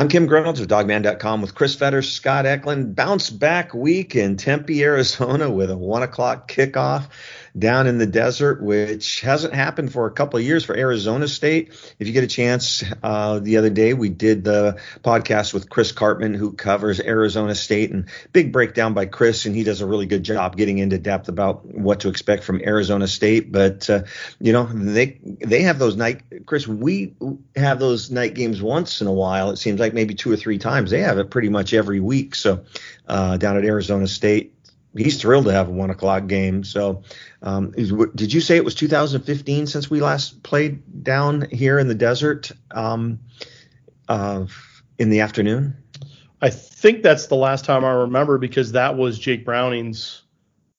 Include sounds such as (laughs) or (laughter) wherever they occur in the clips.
I'm Kim Grinolds of dawgman.com with Chris Fetters, Scott Eklund. Bounce back week in Tempe, Arizona with a one o'clock kickoff down in the desert, which hasn't happened for a couple of years for Arizona State. If you get a chance, uh, the other day we did the podcast with Chris Karpman, who covers Arizona State, and big breakdown by Chris, and he does a really good job getting into depth about what to expect from Arizona State. But uh, you know, they they have those night. Chris, we have those night games once in a while. It seems like maybe two or three times. They have it pretty much every week. So uh, down at Arizona State he's thrilled to have a one o'clock game. So, um, is, did you say it was 2015 since we last played down here in the desert um, uh, in the afternoon? I think that's the last time I remember because that was Jake Browning's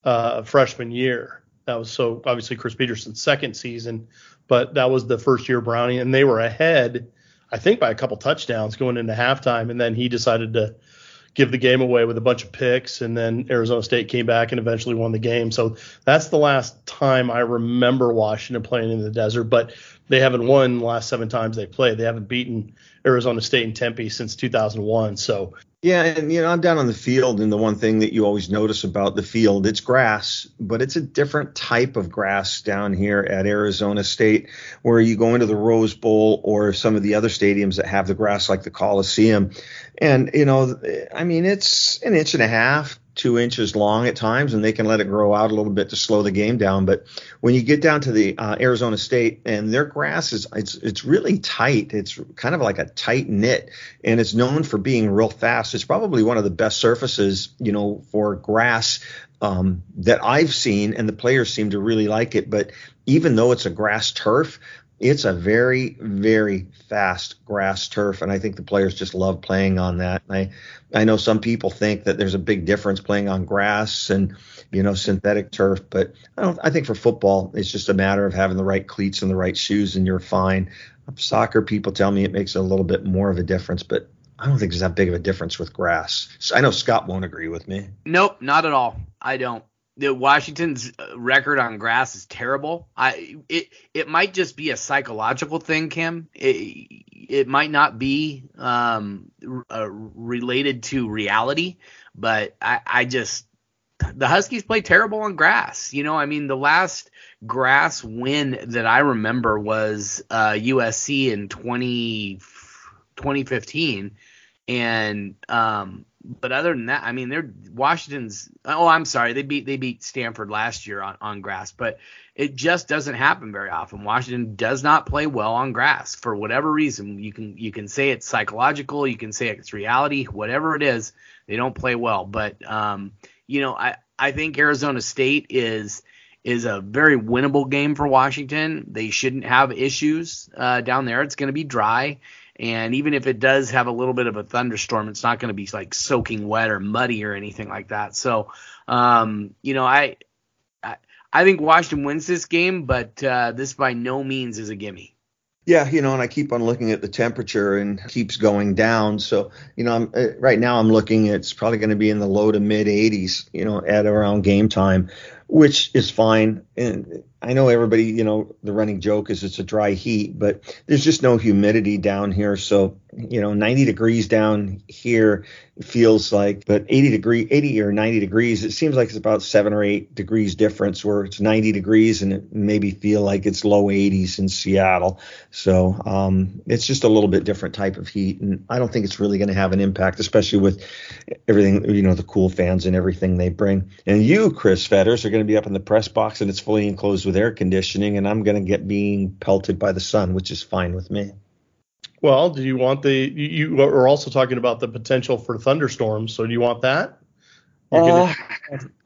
uh, freshman year. That was so obviously Chris Petersen's second season, but that was the first year Browning, and they were ahead, I think, by a couple touchdowns going into halftime, and then he decided to give the game away with a bunch of picks, and then Arizona State came back and eventually won the game. So that's the last time I remember Washington playing in the desert. But they haven't won the last seven times they played. They haven't beaten Arizona State and Tempe since 2001. So yeah, and you know, I'm down on the field, and the one thing that you always notice about the field, it's grass, but it's a different type of grass down here at Arizona State, where you go into the Rose Bowl or some of the other stadiums that have the grass like the Coliseum. And, you know, I mean, it's an inch and a half, two inches long at times, and they can let it grow out a little bit to slow the game down. But when you get down to the uh, Arizona State and their grass is it's it's really tight. It's kind of like a tight knit, and it's known for being real fast. It's probably one of the best surfaces, you know, for grass um, that I've seen, and the players seem to really like it. But even though it's a grass turf, it's a very, very fast grass turf, and I think the players just love playing on that. And I, I know some people think that there's a big difference playing on grass and you know synthetic turf, but I don't. I think for football, it's just a matter of having the right cleats and the right shoes, and you're fine. Soccer people tell me it makes a little bit more of a difference, but I don't think there's that big of a difference with grass. I know Scott won't agree with me. Nope, not at all. I don't the Washington's uh, record on grass is terrible. I it it might just be a psychological thing, Kim. It, it might not be um, uh, related to reality, but I, I just the Huskies play terrible on grass. You know, I mean, the last grass win that I remember was uh, USC in 20, 2015, and um, but other than that, I mean, they're Washington's. Oh, I'm sorry, they beat they beat Stanford last year on on grass, but it just doesn't happen very often. Washington does not play well on grass for whatever reason. You can you can say it's psychological, you can say it's reality, whatever it is, they don't play well. But um, you know, I I think Arizona State is is a very winnable game for Washington. They shouldn't have issues uh, down there. It's going to be dry. And even if it does have a little bit of a thunderstorm, it's not going to be like soaking wet or muddy or anything like that. So, um, you know, I, I, I think Washington wins this game, but uh, this by no means is a gimme. Yeah, you know, and I keep on looking at the temperature and keeps going down. So, you know, I'm, uh, right now I'm looking, it's probably going to be in the low to mid 80s, you know, at around game time, which is fine. And I know everybody, you know, the running joke is it's a dry heat, but there's just no humidity down here. So, you know, 90 degrees down here feels like, but 80 degree, 80 or 90 degrees, it seems like it's about seven or eight degrees difference where it's 90 degrees and it maybe feel like it's low 80s in Seattle. So, um, it's just a little bit different type of heat. And I don't think it's really going to have an impact, especially with everything, you know, the cool fans and everything they bring. And you, Chris Fetters, are going to be up in the press box and it's fully enclosed with air conditioning, and I'm going to get being pelted by the sun, which is fine with me. Well, do you want the? You were also talking about the potential for thunderstorms. So do you want that? Uh, gonna,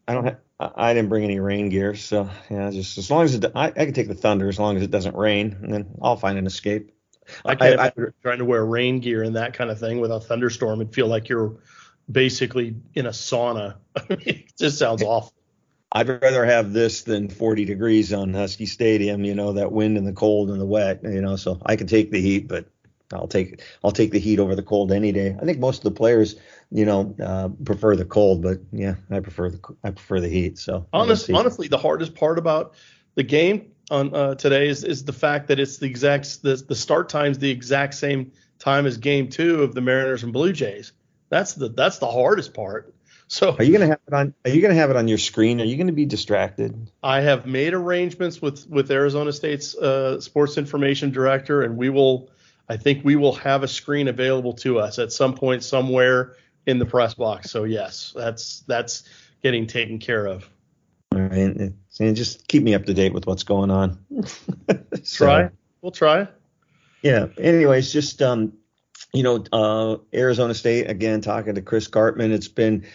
I don't. Have, I didn't bring any rain gear, so yeah, just as long as it, I, I can take the thunder as long as it doesn't rain, and then I'll find an escape. I can't I, I, trying to wear rain gear and that kind of thing with a thunderstorm and feel like you're basically in a sauna. (laughs) it just sounds awful. I'd rather have this than 40 degrees on Husky Stadium. You know that wind and the cold and the wet. You know, so I can take the heat, but I'll take I'll take the heat over the cold any day. I think most of the players, you know, uh, prefer the cold, but yeah, I prefer the I prefer the heat. So Honest, honestly, the hardest part about the game on uh, today is is the fact that it's the exact the, the start time's the exact same time as game two of the Mariners and Blue Jays. That's the that's the hardest part. So are you gonna have it on? Are you gonna have it on your screen? Are you gonna be distracted? I have made arrangements with with Arizona State's uh, sports information director, and we will. I think we will have a screen available to us at some point somewhere in the press box. So yes, that's that's getting taken care of. All right, and just keep me up to date with what's going on. (laughs) so, try. We'll try. Yeah. Anyways, just um, you know, uh, Arizona State again talking to Chris Karpman. It's been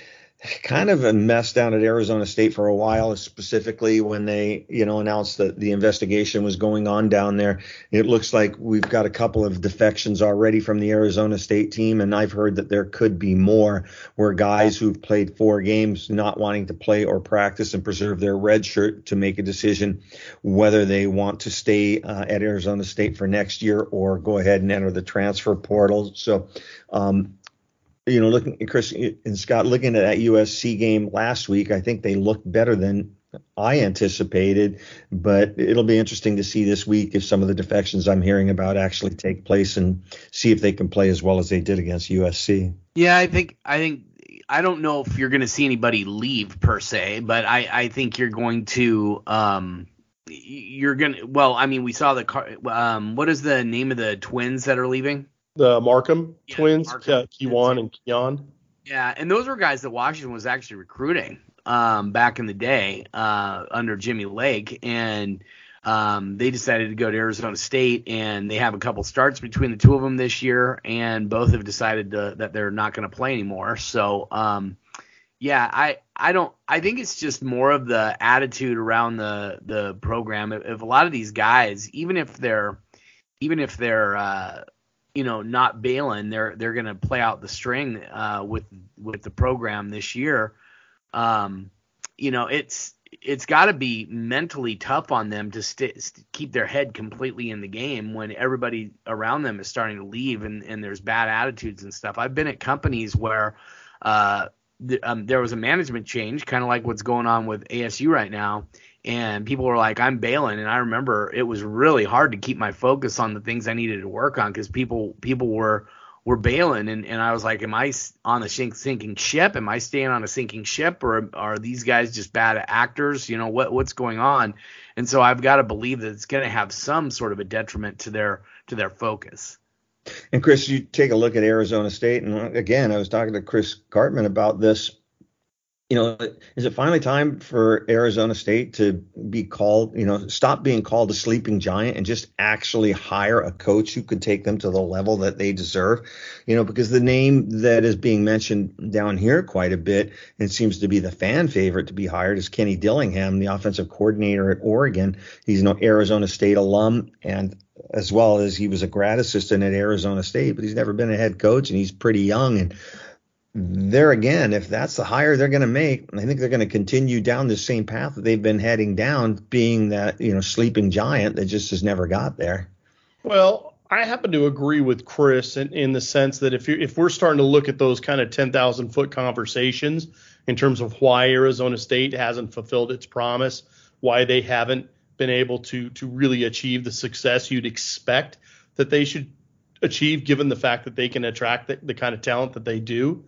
kind of a mess down at Arizona State for a while, specifically when they, you know, announced that the investigation was going on down there. It looks like we've got a couple of defections already from the Arizona State team, and I've heard that there could be more where guys who've played four games not wanting to play or practice and preserve their red shirt to make a decision whether they want to stay uh, at Arizona State for next year or go ahead and enter the transfer portal. So, um, you know, looking at Chris and Scott, looking at that USC game last week, I think they looked better than I anticipated, but it'll be interesting to see this week if some of the defections I'm hearing about actually take place and see if they can play as well as they did against USC. Yeah, I think I think I don't know if you're going to see anybody leave per se, but I I think you're going to um you're to well, I mean, we saw the car um what is the name of the twins that are leaving? The Markham yeah, twins, Markham. Kiwan and Keon. Yeah, and those were guys that Washington was actually recruiting um, back in the day uh, under Jimmy Lake, and um, they decided to go to Arizona State, and they have a couple starts between the two of them this year, and both have decided to, that they're not going to play anymore. So, um, yeah, I I don't I think it's just more of the attitude around the the program. If, if a lot of these guys, even if they're even if they're uh, you know, not bailing. They're they're going to play out the string uh, with with the program this year. Um, you know, it's it's got to be mentally tough on them to st- st- keep their head completely in the game when everybody around them is starting to leave and, and there's bad attitudes and stuff. I've been at companies where uh, th- um, there was a management change, kind of like what's going on with ASU right now, and people were like i'm bailing. And i remember it was really hard to keep my focus on the things i needed to work on because people people were were bailing. And, and i was like am i on a sinking ship? Am i staying on a sinking ship? Or are these guys just bad actors? You know what what's going on? And so i've got to believe that it's going to have some sort of a detriment to their to their focus. And chris you take a look at arizona state and uh, again i was talking to chris karpman about this you know, is it finally time for Arizona State to be called, you know, stop being called a sleeping giant and just actually hire a coach who could take them to the level that they deserve? You know, because the name that is being mentioned down here quite a bit and seems to be the fan favorite to be hired is Kenny Dillingham, the offensive coordinator at Oregon. He's an Arizona State alum and as well as he was a grad assistant at Arizona State, but he's never been a head coach and he's pretty young and there again, if that's the hire they're going to make, I think they're going to continue down the same path that they've been heading down, being that you know sleeping giant that just has never got there. Well, I happen to agree with Chris in, in the sense that if you if we're starting to look at those kind of ten thousand foot conversations in terms of why Arizona State hasn't fulfilled its promise, why they haven't been able to to really achieve the success you'd expect that they should achieve given the fact that they can attract the, the kind of talent that they do.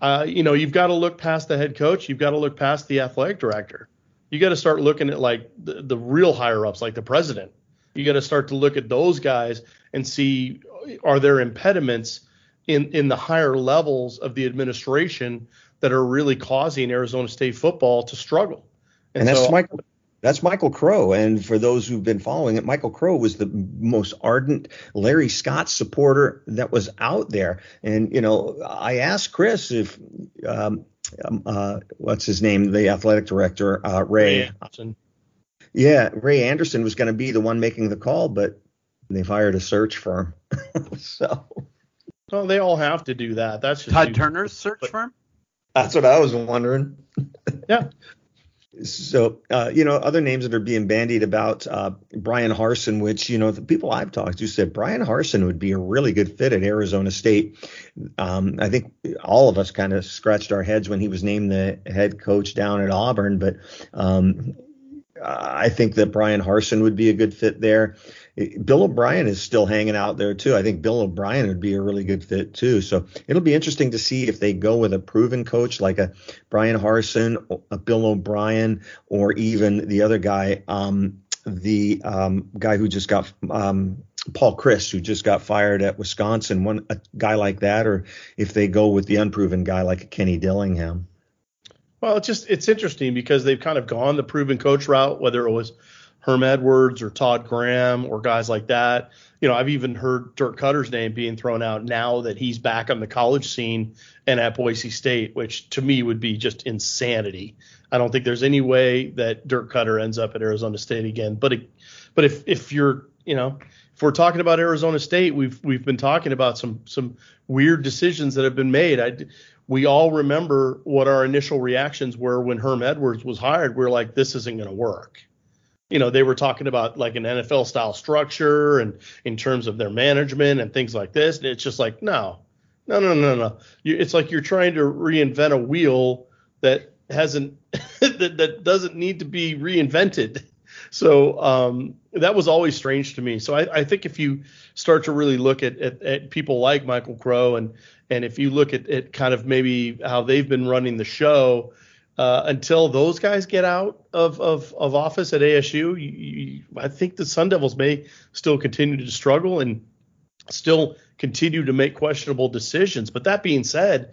Uh, you know, you've got to look past the head coach. You've got to look past the athletic director. You got to start looking at like the, the real higher ups, like the president. You got to start to look at those guys and see are there impediments in in the higher levels of the administration that are really causing Arizona State football to struggle. And, and that's so, Michael that's Michael Crow. And for those who've been following it, Michael Crow was the most ardent Larry Scott supporter that was out there. And, you know, I asked Chris if, um, um uh, what's his name, the athletic director, uh, Ray. Ray Anderson. Yeah, Ray Anderson was going to be the one making the call, but they've hired a search firm. (laughs) so. Well, they all have to do that. That's just Todd Turner's search firm. That's what I was wondering. yeah. So, uh, you know, other names that are being bandied about, uh, Bryan Harsin, which, you know, the people I've talked to said Bryan Harsin would be a really good fit at Arizona State. Um, I think all of us kind of scratched our heads when he was named the head coach down at Auburn, but um, I think that Bryan Harsin would be a good fit there. Bill O'Brien is still hanging out there too. I think Bill O'Brien would be a really good fit too. So it'll be interesting to see if they go with a proven coach like a Bryan Harsin, a Bill O'Brien, or even the other guy, um, the um, guy who just got um, Paul Chryst, who just got fired at Wisconsin, one a guy like that, or if they go with the unproven guy like Kenny Dillingham. Well, it's just it's interesting because they've kind of gone the proven coach route, whether it was Herm Edwards or Todd Graham or guys like that. You know, I've even heard Dirk Koetter's name being thrown out now that he's back on the college scene and at Boise State, which to me would be just insanity. I don't think there's any way that Dirk Cutter ends up at Arizona State again. But it, but if if you're you know if we're talking about Arizona State, we've we've been talking about some some weird decisions that have been made. I we all remember what our initial reactions were when Herm Edwards was hired. We are like, this isn't going to work you know, they were talking about like an NFL style structure and in terms of their management and things like this. And it's just like, no, no, no, no, no. You, it's like you're trying to reinvent a wheel that hasn't, (laughs) that, that doesn't need to be reinvented. So um, that was always strange to me. So I, I think if you start to really look at, at, at, people like Michael Crow and and if you look at, at kind of maybe how they've been running the show, uh, until those guys get out of, of, of office at ASU, you, you, I think the Sun Devils may still continue to struggle and still continue to make questionable decisions. But that being said,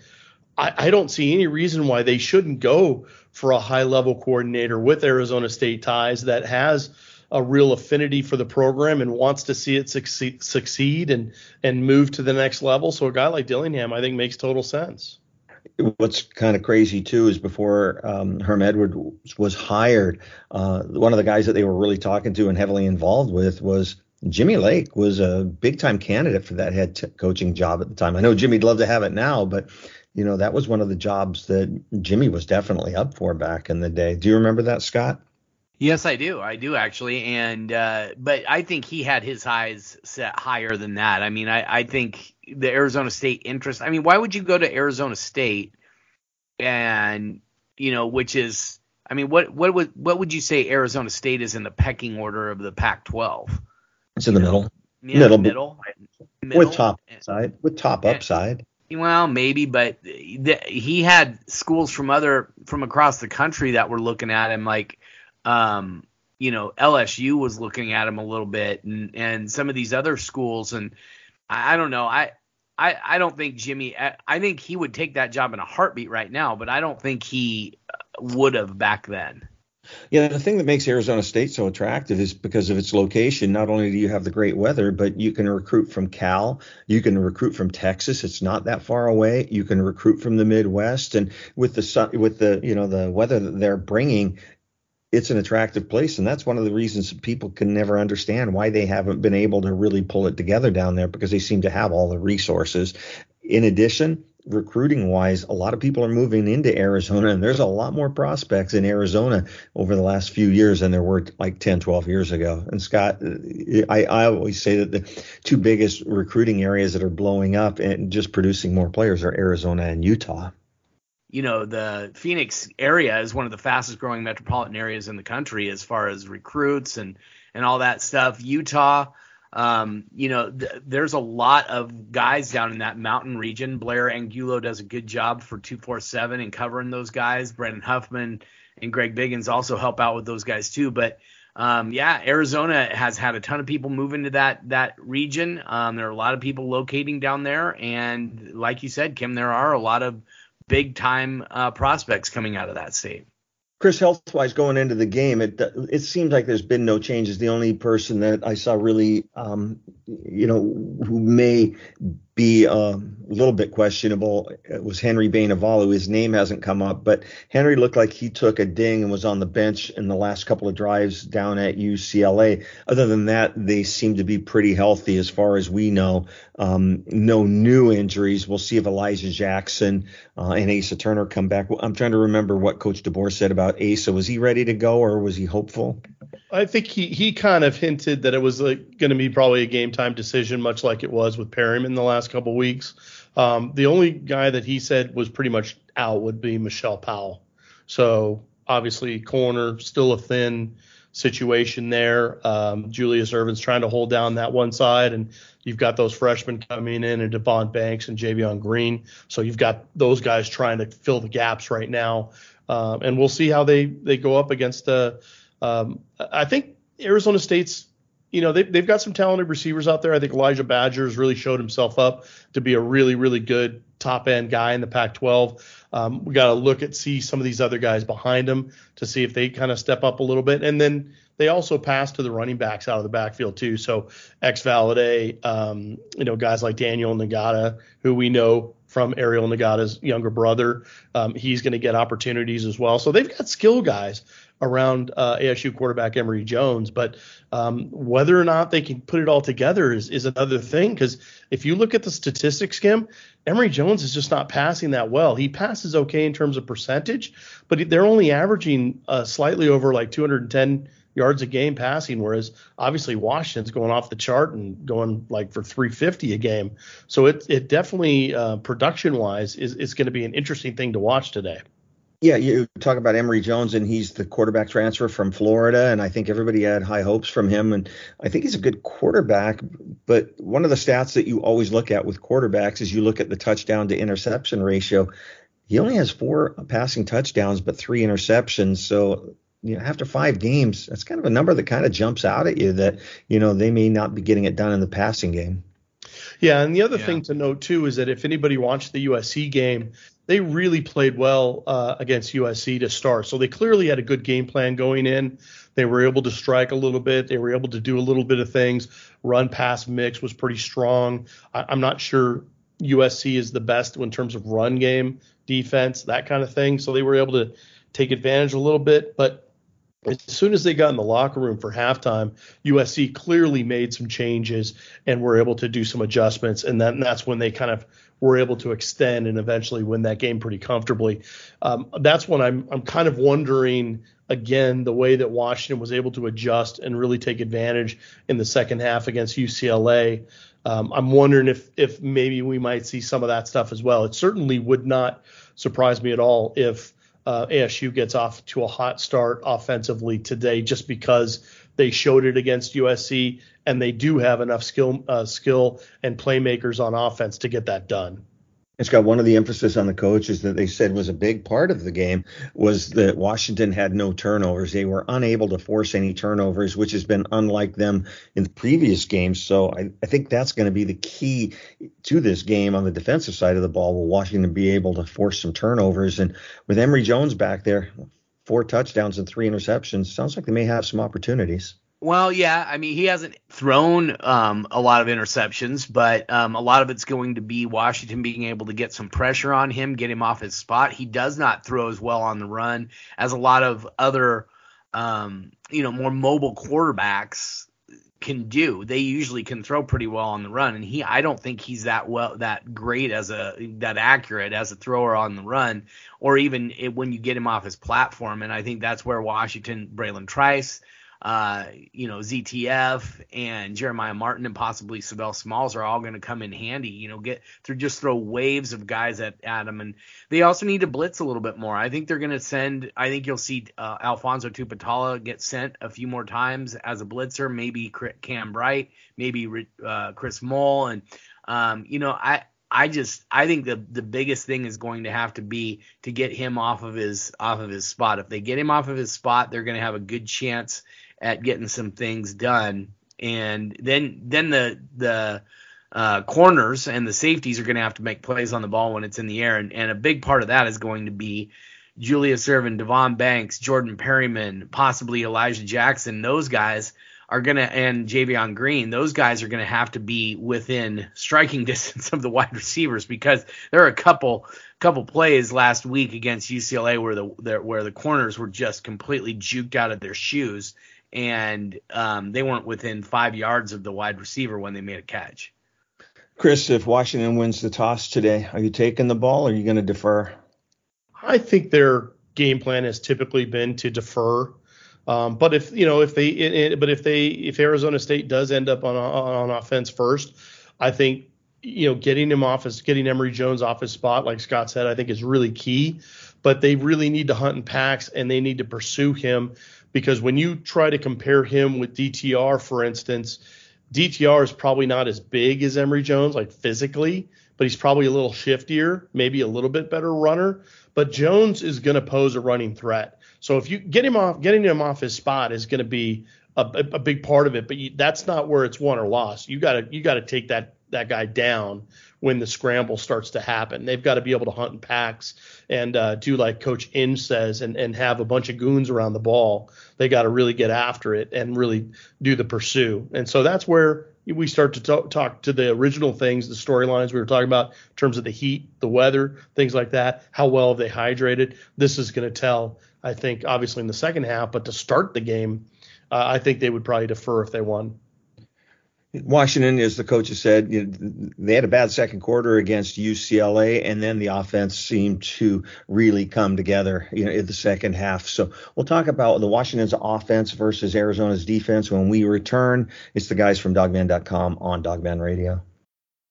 I, I don't see any reason why they shouldn't go for a high level coordinator with Arizona State ties that has a real affinity for the program and wants to see it succeed, succeed and and move to the next level. So a guy like Dillingham, I think, makes total sense what's kind of crazy too is before um, Herm Edwards was hired, uh, one of the guys that they were really talking to and heavily involved with was Jimmy Lake was a big time candidate for that head t- coaching job at the time. I know Jimmy'd love to have it now, but you know that was one of the jobs that Jimmy was definitely up for back in the day. Do you remember that, Scott? Yes, I do. I do actually, and uh, but I think he had his highs set higher than that. I mean, I, I think the Arizona State interest. I mean, why would you go to Arizona State and you know, which is, I mean, what what would what would you say Arizona State is in the pecking order of the Pac-12? It's in the middle. Yeah, middle, middle, middle, with top upside, with top upside. Well, maybe, but the, he had schools from other from across the country that were looking at him like um, you know, LSU was looking at him a little bit, and and some of these other schools, and I, I don't know, I. I, I don't think Jimmy. I, think he would take that job in a heartbeat right now, but I don't think he would have back then. Yeah, the thing that makes Arizona State so attractive is because of its location. Not only do you have the great weather, but you can recruit from Cal, you can recruit from Texas. It's not that far away. You can recruit from the Midwest, and with the sun, with the you know the weather that they're bringing, it's an attractive place and that's one of the reasons people can never understand why they haven't been able to really pull it together down there because they seem to have all the resources. In addition recruiting wise a lot of people are moving into arizona and there's a lot more prospects in arizona over the last few years than there were like 10 12 years ago. And scott uh, i, I always say that the two biggest recruiting areas that are blowing up and just producing more players are arizona and utah you know, the Phoenix area is one of the fastest growing metropolitan areas in the country as far as recruits and and all that stuff. Utah, um, you know, th- there's a lot of guys down in that mountain region. Blair Angulo does a good job for 247 and covering those guys. Brandon Huffman and Greg Biggins also help out with those guys too. But um, yeah, Arizona has had a ton of people move into that that region. Um, there are a lot of people locating down there, and like you said, Kim, there are a lot of big time uh, prospects coming out of that state. Chris, health wise, going into the game, it it seems like there's been no changes. The only person that I saw really, um, you know, who may be uh, a little bit questionable it was Henry Bainivalu. His name hasn't come up, but Henry looked like he took a ding and was on the bench in the last couple of drives down at UCLA. Other than that, they seem to be pretty healthy as far as we know. Um, no new injuries. We'll see if Elijah Jackson uh, and Asa Turner come back. I'm trying to remember what Coach DeBoer said about Asa. Was he ready to go or was he hopeful? I think he he kind of hinted that it was like going to be probably a game time decision, much like it was with Perryman the last couple weeks. Um, the only guy that he said was pretty much out would be Mishael Powell. So obviously corner still a thin situation there. Um, Julius Irvin's trying to hold down that one side, and you've got those freshmen coming in, and Devon Banks and Javion Green. So you've got those guys trying to fill the gaps right now, um, and we'll see how they they go up against. Uh, um, I think Arizona State's you know, they've, they've got some talented receivers out there. I think Elijah Badgers really showed himself up to be a really, really good top end guy in the Pac 12. Um, we got to look at, see some of these other guys behind him to see if they kind of step up a little bit. And then they also pass to the running backs out of the backfield, too. So, ex Valladay, um, you know, guys like Daniel Ngata, who we know from Ariel Ngata's younger brother, um, he's going to get opportunities as well. So, they've got skill guys around uh, ASU quarterback Emory Jones. But um, whether or not they can put it all together is, is another thing. Because if you look at the statistics, Kim, Emory Jones is just not passing that well. He passes okay in terms of percentage, but they're only averaging uh, slightly over like 210 yards a game passing, whereas obviously Washington's going off the chart and going like for 350 a game. So it it definitely uh, production wise is is going to be an interesting thing to watch today. Yeah, you talk about Emory Jones, and he's the quarterback transfer from Florida, and I think everybody had high hopes from him, and I think he's a good quarterback. But one of the stats that you always look at with quarterbacks is you look at the touchdown to interception ratio. He only has four passing touchdowns, but three interceptions. So you know, after five games, that's kind of a number that kind of jumps out at you that you know they may not be getting it done in the passing game. Yeah, and the other yeah. thing to note too is that if anybody watched the USC game, they really played well uh, against USC to start. So they clearly had a good game plan going in. They were able to strike a little bit. They were able to do a little bit of things. Run pass mix was pretty strong. I, I'm not sure USC is the best in terms of run game defense, that kind of thing. So they were able to take advantage a little bit, but as soon as they got in the locker room for halftime, USC clearly made some changes and were able to do some adjustments, and then that's when they kind of were able to extend and eventually win that game pretty comfortably. Um, that's when I'm I'm kind of wondering again the way that Washington was able to adjust and really take advantage in the second half against UCLA. Um, I'm wondering if if maybe we might see some of that stuff as well. It certainly would not surprise me at all if uh, ASU gets off to a hot start offensively today, just because they showed it against USC and they do have enough skill, uh, skill and playmakers on offense to get that done. It's got one of the emphasis on the coaches that they said was a big part of the game was that Washington had no turnovers. They were unable to force any turnovers, which has been unlike them in the previous games. So I, I think that's going to be the key to this game on the defensive side of the ball. Will Washington be able to force some turnovers? And with Emory Jones back there, four touchdowns and three interceptions, sounds like they may have some opportunities. Well, yeah, I mean he hasn't thrown um, a lot of interceptions, but um, a lot of it's going to be Washington being able to get some pressure on him, get him off his spot. He does not throw as well on the run as a lot of other, um, you know, more mobile quarterbacks can do. They usually can throw pretty well on the run, and he I don't think he's that well that great as a that accurate as a thrower on the run, or even it, when you get him off his platform. And I think that's where Washington, Bralen Trice uh, you know, ZTF and Jeremiah Martin and possibly Sav'ell Smalls are all going to come in handy. You know, get through just throw waves of guys at, at them, and they also need to blitz a little bit more. I think they're going to send. I think you'll see uh, Alfonso Tuputala get sent a few more times as a blitzer. Maybe Cam Bright, maybe uh, Kris Moll, and um, you know, I. I just I think the the biggest thing is going to have to be to get him off of his off of his spot. If they get him off of his spot, they're going to have a good chance at getting some things done. And then then the the uh, corners and the safeties are going to have to make plays on the ball when it's in the air, and, and a big part of that is going to be Julius Irvin, Devon Banks, Jordan Perryman, possibly Elijah Jackson. Those guys are going to, and Javion Green, those guys are going to have to be within striking (laughs) distance of the wide receivers because there are a couple couple plays last week against UCLA where the, the where the corners were just completely juked out of their shoes and um, they weren't within five yards of the wide receiver when they made a catch. Chris, if Washington wins the toss today, are you taking the ball or are you going to defer? I think their game plan has typically been to defer. Um, but if you know if they it, it, but if they if Arizona State does end up on on offense first, I think you know getting him off his getting Emory Jones off his spot, like Scott said, I think is really key. But they really need to hunt in packs and they need to pursue him because when you try to compare him with DTR, for instance, DTR is probably not as big as Emory Jones, like physically, but he's probably a little shiftier, maybe a little bit better runner. But Jones is going to pose a running threat. So if you get him off, getting him off his spot is going to be a, a, big part of it. But you, that's not where it's won or lost. You got to you got to take that that guy down when the scramble starts to happen. They've got to be able to hunt in packs and uh, do like Coach Inge says and, and have a bunch of goons around the ball. They got to really get after it and really do the pursue. And so that's where we start to talk, talk to the original things, the storylines we were talking about in terms of the heat, the weather, things like that. How well have they hydrated? This is going to tell, I think, obviously in the second half, but to start the game, uh, I think they would probably defer if they won. Washington, as the coach has said, you know, they had a bad second quarter against UCLA, and then the offense seemed to really come together you know, in the second half. So we'll talk about the Washington's offense versus Arizona's defense when we return. It's the guys from Dawgman.com on Dawgman Radio.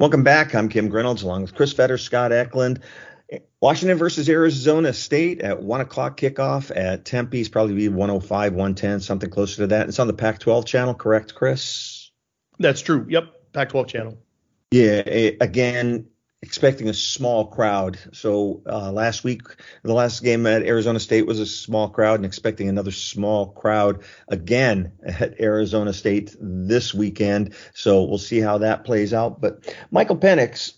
Welcome back. I'm Kim Grinolds along with Chris Fetter, Scott Eklund. Washington versus Arizona State at one o'clock kickoff at Tempe's probably be 105, 110, something closer to that. It's on the Pac-12 channel, correct, Chris? That's true. Yep, Pac-12 channel. Yeah. Eh, again, expecting a small crowd. So uh, last week, the last game at Arizona State was a small crowd, and expecting another small crowd again at Arizona State this weekend. So we'll see how that plays out. But Michael Penix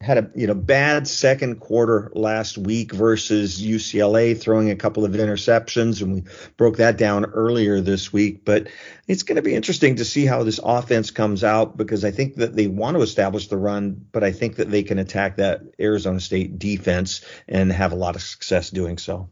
had a you know bad second quarter last week versus UCLA, throwing a couple of interceptions, and we broke that down earlier this week. But it's going to be interesting to see how this offense comes out because I think that they want to establish the run, but I think that they can attack that Arizona State defense and have a lot of success doing so.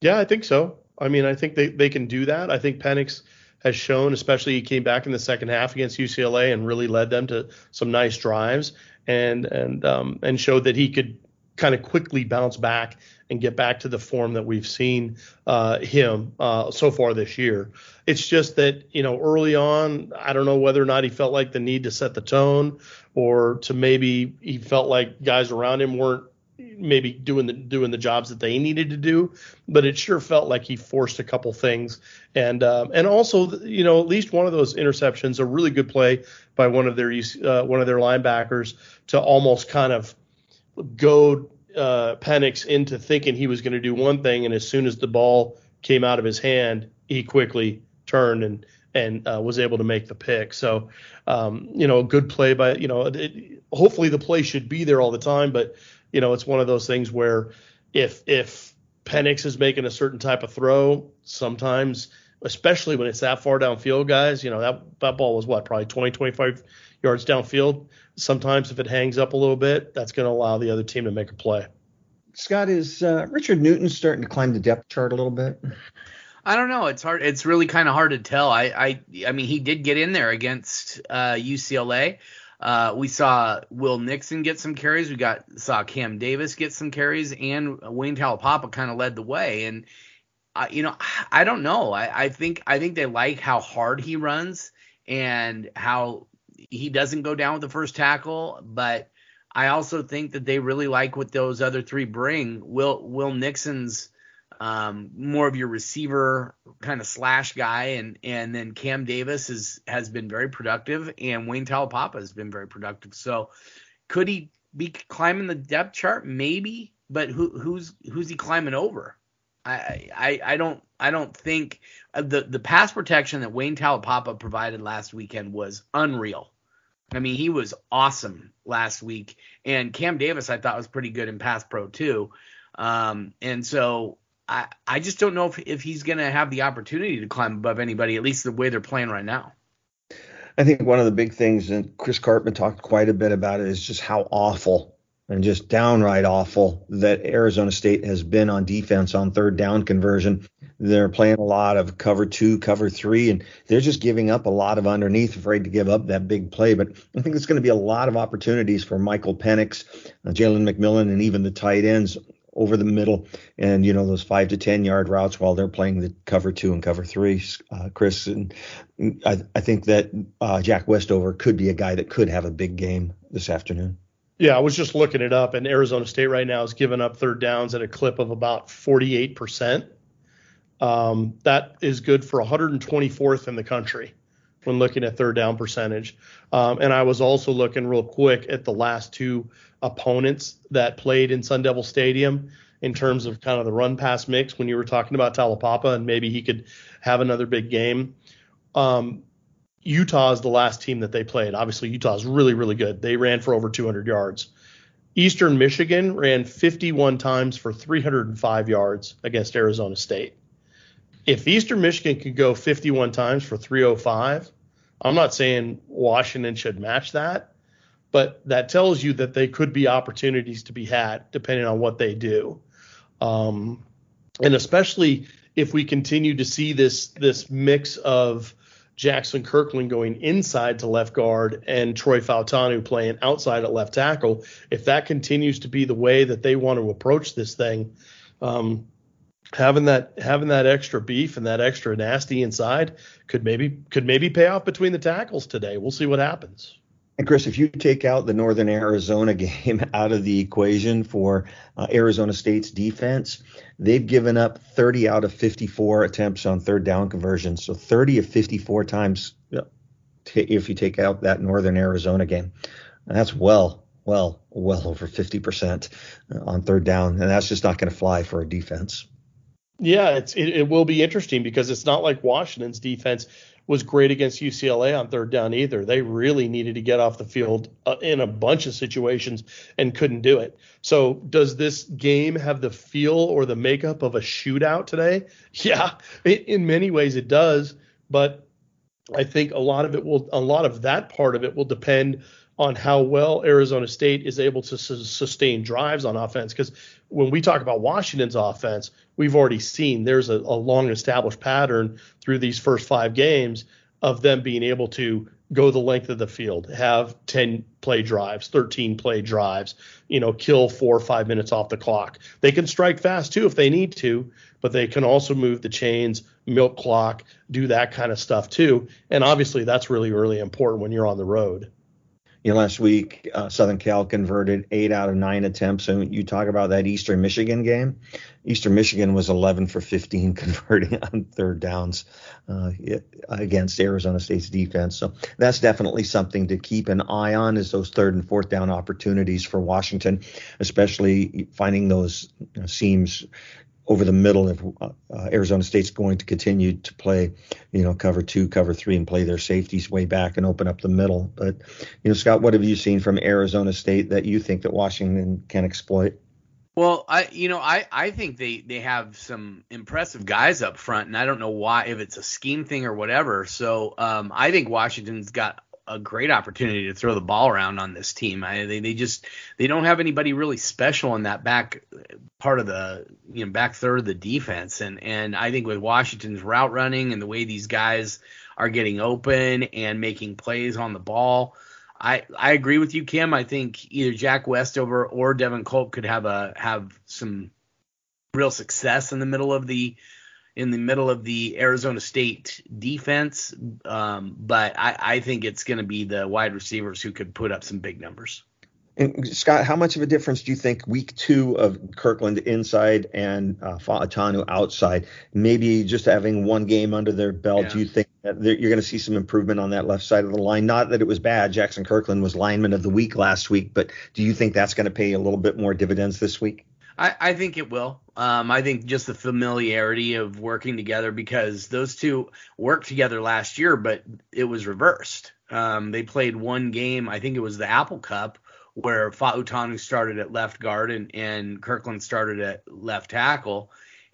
Yeah, I think so. I mean, I think they, they can do that. I think Penix has shown, especially he came back in the second half against UCLA and really led them to some nice drives and and um, and showed that he could kind of quickly bounce back and get back to the form that we've seen uh, him uh, so far this year. It's just that you know early on, I don't know whether or not he felt like the need to set the tone, or to maybe he felt like guys around him weren't maybe doing the doing the jobs that they needed to do, but it sure felt like he forced a couple things, and um, and also you know at least one of those interceptions, a really good play by one of their uh, one of their linebackers to almost kind of goad uh, Penix into thinking he was going to do one thing, and as soon as the ball came out of his hand, he quickly turned and and uh, was able to make the pick. So, um, you know, a good play by you know, it, hopefully the play should be there all the time, but you know, it's one of those things where if if Penix is making a certain type of throw, sometimes, especially when it's that far downfield, guys, you know, that that ball was what, probably 20, 25 yards downfield. Sometimes if it hangs up a little bit, that's going to allow the other team to make a play. Scott, is uh, Richard Newton starting to climb the depth chart a little bit? I don't know. It's hard. It's really kind of hard to tell. I, I, I mean, he did get in there against uh, UCLA. Uh, we saw Will Nixon get some carries. We got saw Cam Davis get some carries, and Wayne Taulapapa kind of led the way. And you know, I don't know. I, I think I think they like how hard he runs and how he doesn't go down with the first tackle. But I also think that they really like what those other three bring. Will Will Nixon's um, more of your receiver kind of slash guy, and and then Cam Davis is has been very productive, and Wayne Taulapapa has been very productive. So could he be climbing the depth chart? Maybe, but who who's who's he climbing over? I I, I don't I don't think uh, the the pass protection that Wayne Taulapapa provided last weekend was unreal. I mean, he was awesome last week, and Cam Davis I thought was pretty good in pass pro too. Um, and so I, I just don't know if, if he's going to have the opportunity to climb above anybody, at least the way they're playing right now. I think one of the big things, and Chris Karpman talked quite a bit about it, is just how awful and just downright awful that Arizona State has been on defense on third down conversion. They're playing a lot of cover two, cover three, and they're just giving up a lot of underneath, afraid to give up that big play. But I think it's going to be a lot of opportunities for Michael Penix, uh, Jalen McMillan, and even the tight ends over the middle and you know those five to ten yard routes while they're playing the cover two and cover three uh, chris and I, I think that uh, jack westover could be a guy that could have a big game this afternoon yeah, I was just looking it up, and Arizona State right now is giving up third downs at a clip of about 48%. Um, that is good for 124th in the country when looking at third down percentage. Um, and I was also looking real quick at the last two opponents that played in Sun Devil Stadium in terms of kind of the run pass mix when you were talking about Taulapapa and maybe he could have another big game. Um, Utah is the last team that they played. Obviously, Utah is really, really good. They ran for over 200 yards. Eastern Michigan ran 51 times for 305 yards against Arizona State. If Eastern Michigan could go 51 times for 305, I'm not saying Washington should match that, but that tells you that they could be opportunities to be had depending on what they do. Um, and especially if we continue to see this this mix of Jaxson Kirkland going inside to left guard and Troy Fautanu playing outside at left tackle, if that continues to be the way that they want to approach this thing, um, having that having that extra beef and that extra nasty inside could maybe could maybe pay off between the tackles today. We'll see what happens. And Chris, if you take out the Northern Arizona (laughs) game out of the equation for uh, Arizona State's defense, they've given up 30 out of 54 attempts on third down conversions. So 30 of 54 times t- if you take out that Northern Arizona game. And that's well, well, well over 50% on third down. And that's just not going to fly for a defense. Yeah, it's it, it will be interesting because it's not like Washington's defense was great against UCLA on third down either. They really needed to get off the field uh, in a bunch of situations and couldn't do it. So, does this game have the feel or the makeup of a shootout today? (laughs) Yeah, in many ways it does, but I think a lot of it will a lot of that part of it will depend on how well Arizona State is able to su- sustain drives on offense. Because when we talk about Washington's offense, we've already seen there's a, a, long established pattern through these first five games of them being able to go the length of the field, have 10 play drives, 13 play drives, you know, kill four or five minutes off the clock. They can strike fast too if they need to, but they can also move the chains, milk clock, do that kind of stuff too. And obviously that's really, really important when you're on the road you know, last week uh, Southern Cal converted eight out of nine attempts. And you talk about that Eastern Michigan game. Eastern Michigan was 11 for 15 (laughs) converting on third downs uh, against Arizona State's defense. So that's definitely something to keep an eye on is those third and fourth down opportunities for Washington, especially finding those seams over the middle if uh, uh, Arizona State's going to continue to play, you know, cover two, cover three, and play their safeties way back and open up the middle. But, you know, Scott, what have you seen from Arizona State that you think that Washington can exploit? Well, I you know I I think they they have some impressive guys up front, and I don't know why if it's a scheme thing or whatever. So um, I think Washington's got a great opportunity to throw the ball around on this team. I, they they just they don't have anybody really special in that back part of the you know back third of the defense, and and I think with Washington's route running and the way these guys are getting open and making plays on the ball. I, I agree with you, Kim. I think either Jack Westover or Devin Culp could have a have some real success in the middle of the in the middle of the Arizona State defense. Um, but I, I think it's going to be the wide receivers who could put up some big numbers. And Scott, how much of a difference do you think week two of Kirkland inside and uh, Fautanu outside, maybe just having one game under their belt, yeah. do you think that you're going to see some improvement on that left side of the line? Not that it was bad. Jaxson Kirkland was lineman of the week last week, but do you think that's going to pay a little bit more dividends this week? I, I think it will. Um, I think just the familiarity of working together because those two worked together last year, but it was reversed. Um, they played one game, I think it was the Apple Cup, where Fautanu started at left guard and, and Kirkland started at left tackle.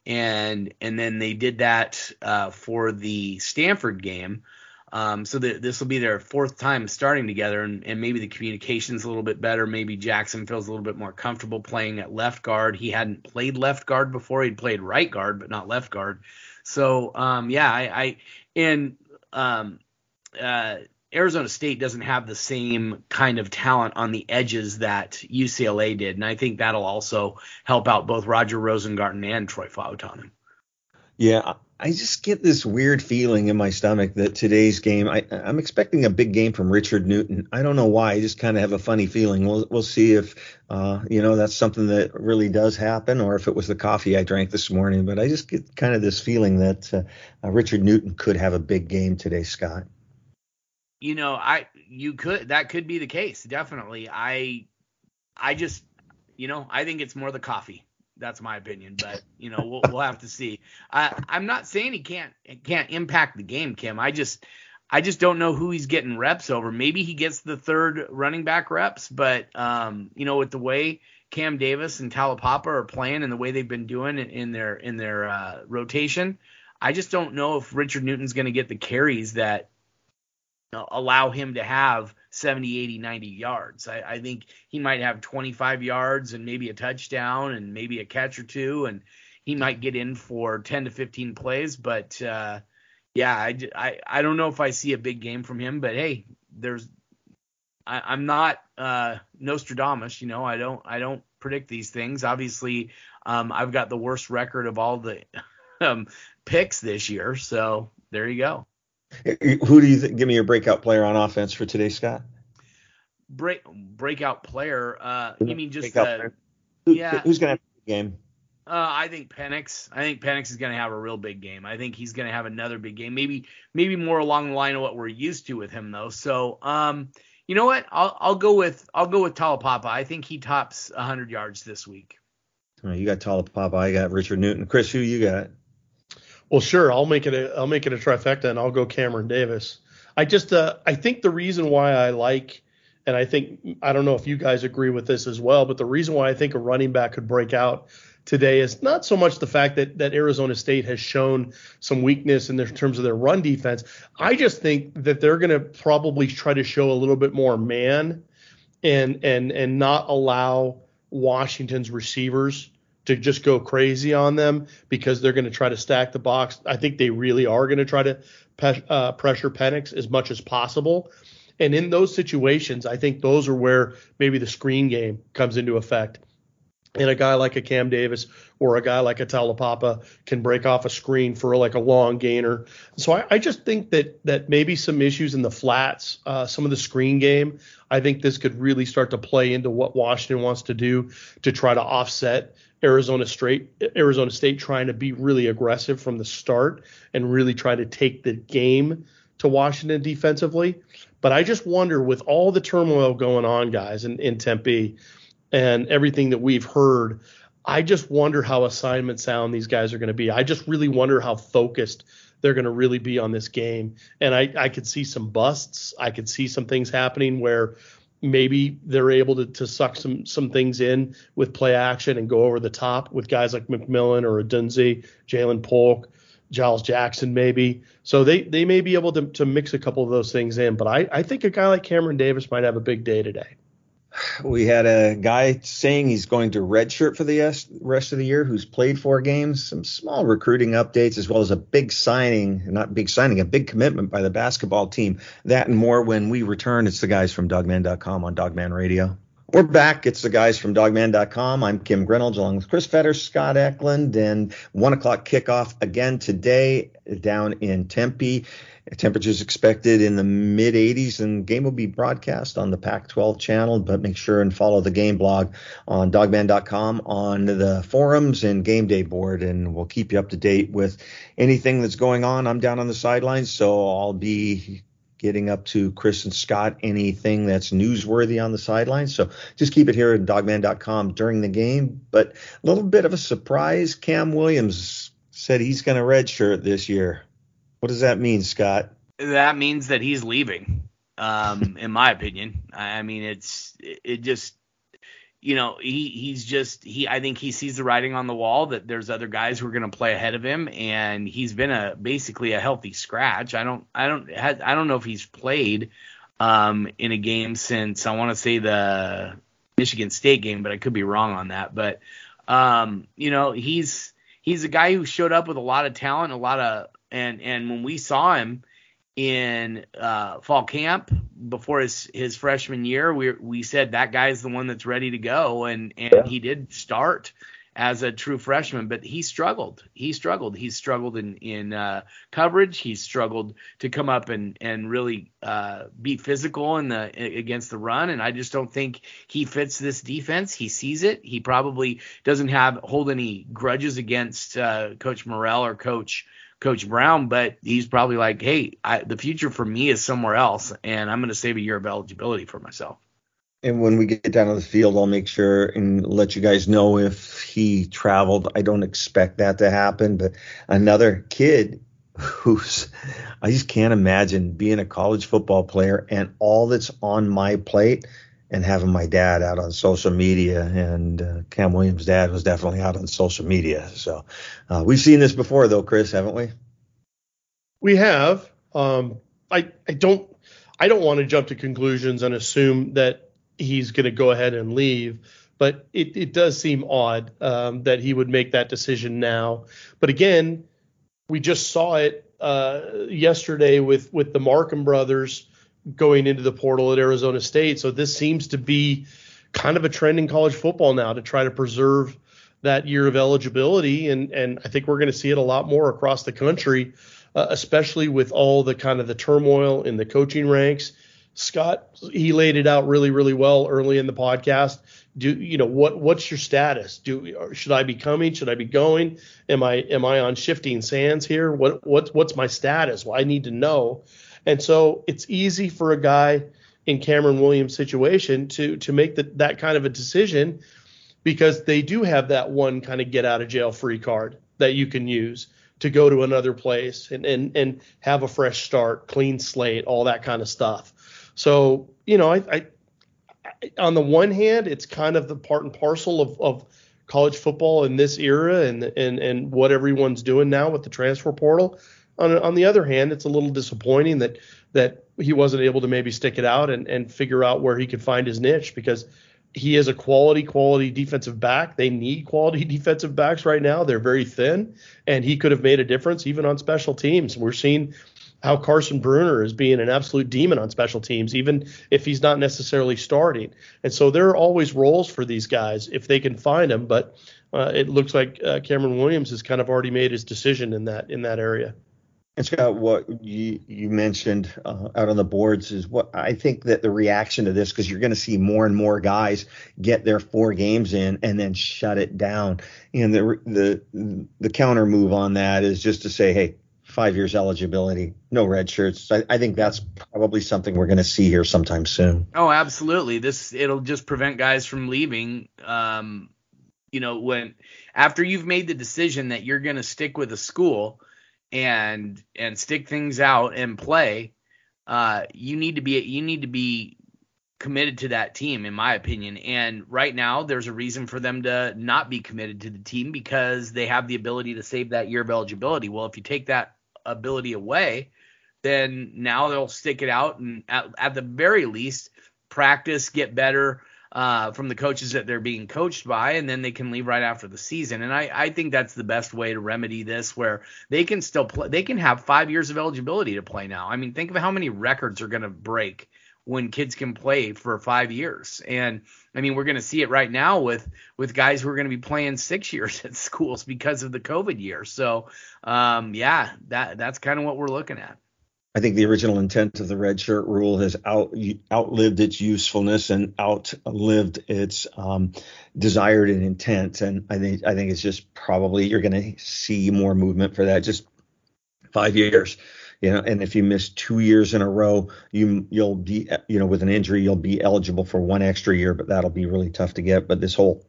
And and then they did that uh, for the Stanford game. Um, so this will be their fourth time starting together, and, and maybe the communication's a little bit better. Maybe Jaxson feels a little bit more comfortable playing at left guard. He hadn't played left guard before; he'd played right guard, but not left guard. So um, yeah, I, I and um, uh, Arizona State doesn't have the same kind of talent on the edges that UCLA did, and I think that'll also help out both Roger Rosengarten and Troy Fautanu. Yeah, I just get this weird feeling in my stomach that today's game. I, am expecting a big game from Richard Newton. I don't know why. I just kind of have a funny feeling. We'll we'll see if uh, you know that's something that really does happen, or if it was the coffee I drank this morning. But I just get kind of this feeling that uh, uh, Richard Newton could have a big game today, Scott. You know, I you could that could be the case. Definitely. I I just you know I think it's more the coffee. That's my opinion, but you know we'll we'll have to see. I I'm not saying he can't can't impact the game, Kim. I just I just don't know who he's getting reps over. Maybe he gets the third running back reps, but um, you know with the way Cam Davis and Taulapapa are playing and the way they've been doing in, in their in their uh, rotation, I just don't know if Richard Newton's going to get the carries that allow him to have 70, 80, 90 yards. I, I, think he might have 25 yards and maybe a touchdown and maybe a catch or two, and he might get in for 10 to 15 plays. But uh, yeah, I, I, I don't know if I see a big game from him. But hey, there's I, am not uh, Nostradamus, you know. I don't I don't predict these things. Obviously, um, I've got the worst record of all the (laughs) um, picks this year, so there you go. Who do you th- give me your breakout player on offense for today, Scott? Break breakout player. Uh, you mean just the, Who, yeah? Who's gonna have a game? Uh, I think Penix. I think Penix is going to have a real big game. I think he's going to have another big game. Maybe maybe more along the line of what we're used to with him though. So um, you know what? I'll I'll go with I'll go with Taulapapa. I think he tops 100 yards this week. Right, you got Taulapapa. I got Richard Newton. Chris, who you got? Well, sure. I'll make it a I'll make it a trifecta, and I'll go Cameron Davis. I just uh, I think the reason why I like, and I think I don't know if you guys agree with this as well, but the reason why I think a running back could break out today is not so much the fact that that Arizona State has shown some weakness in their, terms of their run defense. I just think that they're going to probably try to show a little bit more man, and and and not allow Washington's receivers to just go crazy on them because they're going to try to stack the box. I think they really are going to try to pe- uh, pressure Penix as much as possible. And in those situations, I think those are where maybe the screen game comes into effect. And a guy like a Cam Davis or a guy like a Taulapapa can break off a screen for like a long gainer. So I, I just think that that maybe some issues in the flats, uh, some of the screen game, I think this could really start to play into what Washington wants to do to try to offset Arizona State, Arizona State trying to be really aggressive from the start and really try to take the game to Washington defensively. But I just wonder, with all the turmoil going on, guys, in, in Tempe and everything that we've heard, I just wonder how assignment sound these guys are going to be. I just really wonder how focused they're going to really be on this game. And I, I could see some busts. I could see some things happening where maybe they're able to, to suck some some things in with play action and go over the top with guys like McMillan or Odunze, Ja'Lynn Polk, Giles Jackson maybe. So they they may be able to, to mix a couple of those things in. But I, I think a guy like Cameron Davis might have a big day today we had a guy saying he's going to redshirt for the rest of the year who's played four games, some small recruiting updates, as well as a big signing, not big signing, a big commitment by the basketball team. That and more when we return. It's the guys from dawgman.com on Dawgman Radio. We're back. It's the guys from dawgman.com. I'm Kim Grinolds along with Chris Fetter, Scott Eklund, and one o'clock kickoff again today down in Tempe. Temperatures expected in the mid 80s, and game will be broadcast on the Pac-12 channel. But make sure and follow the game blog on dawgman.com on the forums and game day board, and we'll keep you up to date with anything that's going on. I'm down on the sidelines, so I'll be getting up to Chris and Scott anything that's newsworthy on the sidelines. So just keep it here at dawgman.com during the game. But a little bit of a surprise. Cam Williams said he's going to redshirt this year. What does that mean, Scott? That means that he's leaving. Um, (laughs) in my opinion, I mean, it's it just you know, he he's just he I think he sees the writing on the wall that there's other guys who are going to play ahead of him and he's been a basically a healthy scratch. I don't I don't I don't know if he's played um in a game since I want to say the Michigan State game, but I could be wrong on that. But um you know, he's he's a guy who showed up with a lot of talent, a lot of and and when we saw him in uh, fall camp before his his freshman year, we we said that guy's the one that's ready to go, and and yeah. he did start as a true freshman, but he struggled. He struggled. He struggled in in uh, coverage. He struggled to come up and and really uh, be physical in the against the run. And I just don't think he fits this defense. He sees it. He probably doesn't have hold any grudges against uh, Coach Morrell or Coach Coach Brown, but he's probably like, hey, I, the future for me is somewhere else, and I'm going to save a year of eligibility for myself. And when we get down to the field, I'll make sure and let you guys know if he traveled. I don't expect that to happen, but another kid who's I just can't imagine being a college football player and all that's on my plate and having my dad out on social media. And uh, Cam Williams' dad was definitely out on social media. So uh, we've seen this before, though, Chris, haven't we? We have. Um, I I don't I don't want to jump to conclusions and assume that he's going to go ahead and leave. But it, it does seem odd um, that he would make that decision now. But again, we just saw it uh, yesterday with with the Markham brothers going into the portal at Arizona State. So this seems to be kind of a trend in college football now to try to preserve that year of eligibility, and and I think we're going to see it a lot more across the country, uh, especially with all the kind of the turmoil in the coaching ranks. Scott, he laid it out really, really well early in the podcast. Do you know what what's your status? Do should I be coming? Should I be going? Am I am I on shifting sands here? What what what's my status? Well, I need to know. And so it's easy for a guy in Cameron Williams' situation to to make the, that kind of a decision because they do have that one kind of get out of jail free card that you can use to go to another place and and and have a fresh start, clean slate, all that kind of stuff. So you know, I, I, on the one hand, it's kind of the part and parcel of of college football in this era and and and what everyone's doing now with the transfer portal. On, on the other hand, it's a little disappointing that that he wasn't able to maybe stick it out and, and figure out where he could find his niche because he is a quality, quality defensive back. They need quality (laughs) defensive backs right now. They're very thin, and he could have made a difference even on special teams. We're seeing how Carson Bruener is being an absolute demon on special teams, even if he's not necessarily starting. And so there are always roles for these guys if they can find them. But uh, it looks like uh, Cameron Williams has kind of already made his decision in that in that area. And Scott, what you, you mentioned uh, out on the boards is what I think that the reaction to this, because you're going to see more and more guys get their four games in and then shut it down. And the the the counter move on that is just to say, hey, five years eligibility, no red shirts. I, I think that's probably something we're going to see here sometime soon. Oh, absolutely. This it'll just prevent guys from leaving. Um, you know, when after you've made the decision that you're going to stick with a school and and stick things out and play, uh, you need to be you need to be committed to that team, in my opinion. And right now, there's a reason for them to not be committed to the team because they have the ability to save that year of eligibility. Well, if you take that ability away, then now they'll stick it out and at, at the very least practice, get better, uh, from the coaches that they're being coached by, and then they can leave right after the season. And I, I think that's the best way to remedy this, where they can still play. They can have five years of eligibility to play now. I mean, think of how many records are going to break when kids can play for five years. And I mean, we're going to see it right now with with guys who are going to be playing six (laughs) years at schools because of the COVID year. So, um, yeah, that that's kind of what we're looking at. I think the original intent of the red shirt rule has out, outlived its usefulness and outlived its um, desired intent. And I think I think it's just probably you're going to see more movement for that. Just five years, you know. And if you miss two years in a row, you you'll be you know with an injury you'll be eligible for one extra year, but that'll be really tough to get. But this whole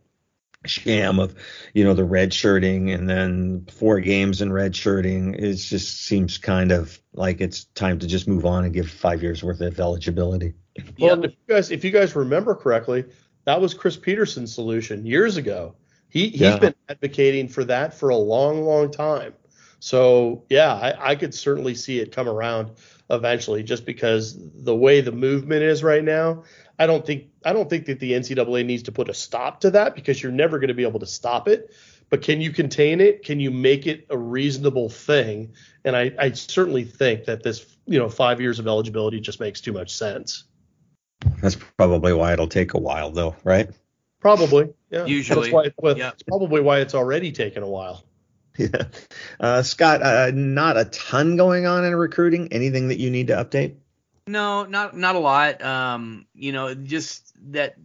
sham of you know the red shirting and then four games in red shirting it just seems kind of like it's time to just move on and give five years worth of eligibility well yep. if you guys if you guys remember correctly That was Chris Petersen's solution years ago. He he's Yeah. been advocating for that for a long, long time. So yeah, I, I could certainly see it come around eventually, just because the way the movement is right now. I don't think I don't think that the NCAA needs to put a stop to that because you're never going to be able to stop it. But can you contain it? Can you make it a reasonable thing? And I, I certainly think that this, you know, five years of eligibility just makes too much sense. That's probably why it'll take a while, though, right? Probably, yeah. Usually, That's why, well, yeah. it's probably why it's already taken a while. Yeah. Uh, Scott, uh, not a ton going on in recruiting. Anything that you need to update? No, not not a lot. Um, you know, just that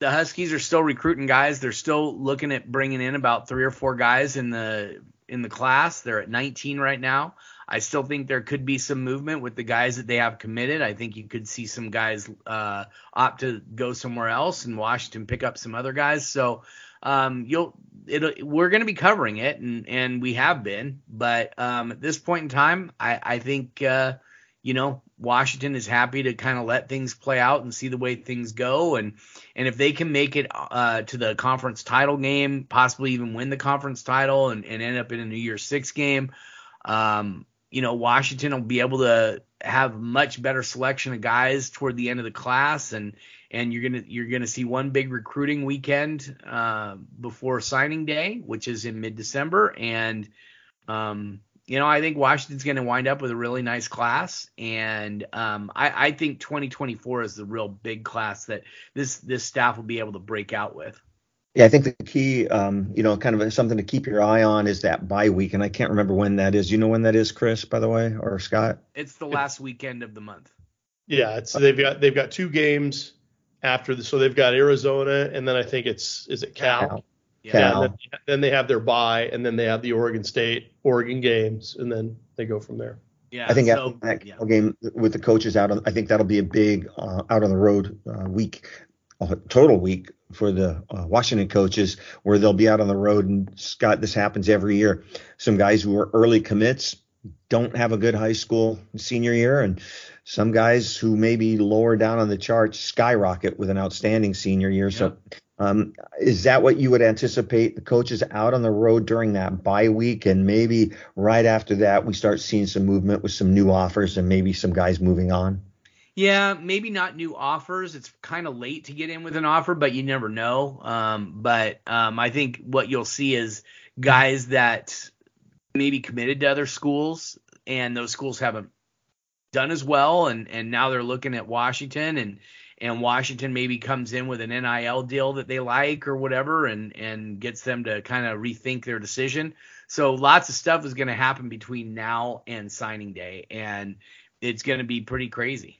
the Huskies are still recruiting guys. They're still looking at bringing in about three or four guys in the in the class. They're at 19 right now. I still think there could be some movement with the guys that they have committed. I think you could see some guys uh, opt to go somewhere else in Washington, pick up some other guys. So um, you'll it'll we're going to be covering it, and and we have been. But um, at this point in time, I I think uh, you know Washington is happy to kind of let things play out and see the way things go, and and if they can make it uh, to the conference title game, possibly even win the conference title, and, and end up in a New Year's Six game, um, you know Washington will be able to have much better selection of guys toward the end of the class, and and you're gonna you're gonna see one big recruiting weekend uh, before signing day, which is in mid December, and um, you know, I think Washington's going to wind up with a really nice class, and um, I, I think 2024 is the real big class that this this staff will be able to break out with. Yeah, I think the key, um, you know, kind of something to keep your eye on is that bye week, and I can't remember when that is. You know when that is, Chris, by the way, or Scott? It's the last weekend of the month. Yeah, it's they've got they've got two games after the so they've got Arizona and then I think it's is it Cal? Cal. Yeah. Yeah, Cal. then, then they have their bye and then they have the Oregon State Oregon games and then they go from there. Yeah. I think so, after that yeah. game with the coaches out on, I think that'll be a big uh, out on the road uh, week, uh, total week for the uh, Washington coaches, where they'll be out on the road. And Scott, this happens every year. Some guys who are early commits don't have a good high school senior year, and some guys who maybe lower down on the charts skyrocket with an outstanding senior year. So. Um, is that what you would anticipate the coaches out on the road during that bye week and maybe right after that we start seeing some movement with some new offers and maybe some guys moving on? Yeah, maybe not new offers. It's kind of late to get in with an offer, but you never know. Um, but um, I think what you'll see is guys that maybe committed to other schools and those schools haven't done as well, and and now they're looking at Washington and and Washington maybe comes in with an NIL deal that they like or whatever, and and gets them to kind of rethink their decision. So lots of stuff is going to happen between now and signing day, and it's going to be pretty crazy.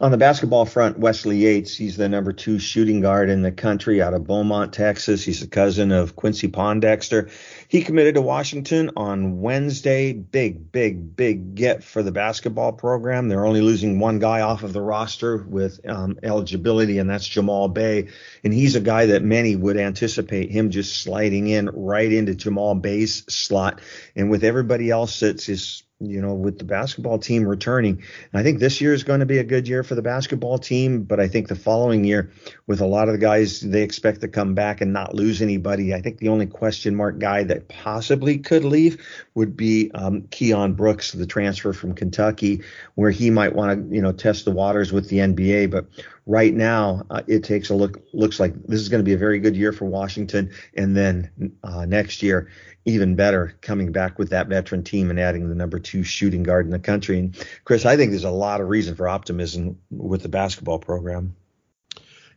On the basketball front, Wesley Yates, he's the number two shooting guard in the country out of Beaumont, Texas. He's a cousin of Quincy Pondexter. He committed to Washington on Wednesday. Big, big, big get for the basketball program. They're only losing one guy off of the roster with um, eligibility, and that's Jamal Bey. And he's a guy that many would anticipate him just sliding in right into Jamal Bey's slot. And with everybody else that's is you know, with the basketball team returning. And I think this year is going to be a good year for the basketball team, but I think the following year, with a lot of the guys they expect to come back and not lose anybody, I think the only question mark guy that possibly could leave would be um, Keion Brooks, the transfer from Kentucky, where he might want to, you know, test the waters with the NBA. But right now, uh, it takes a look. Looks like this is going to be a very good year for Washington, and then uh, next year even better coming back with that veteran team and adding the number two shooting guard in the country. And Chris, I think there's a lot of reason for optimism with the basketball program.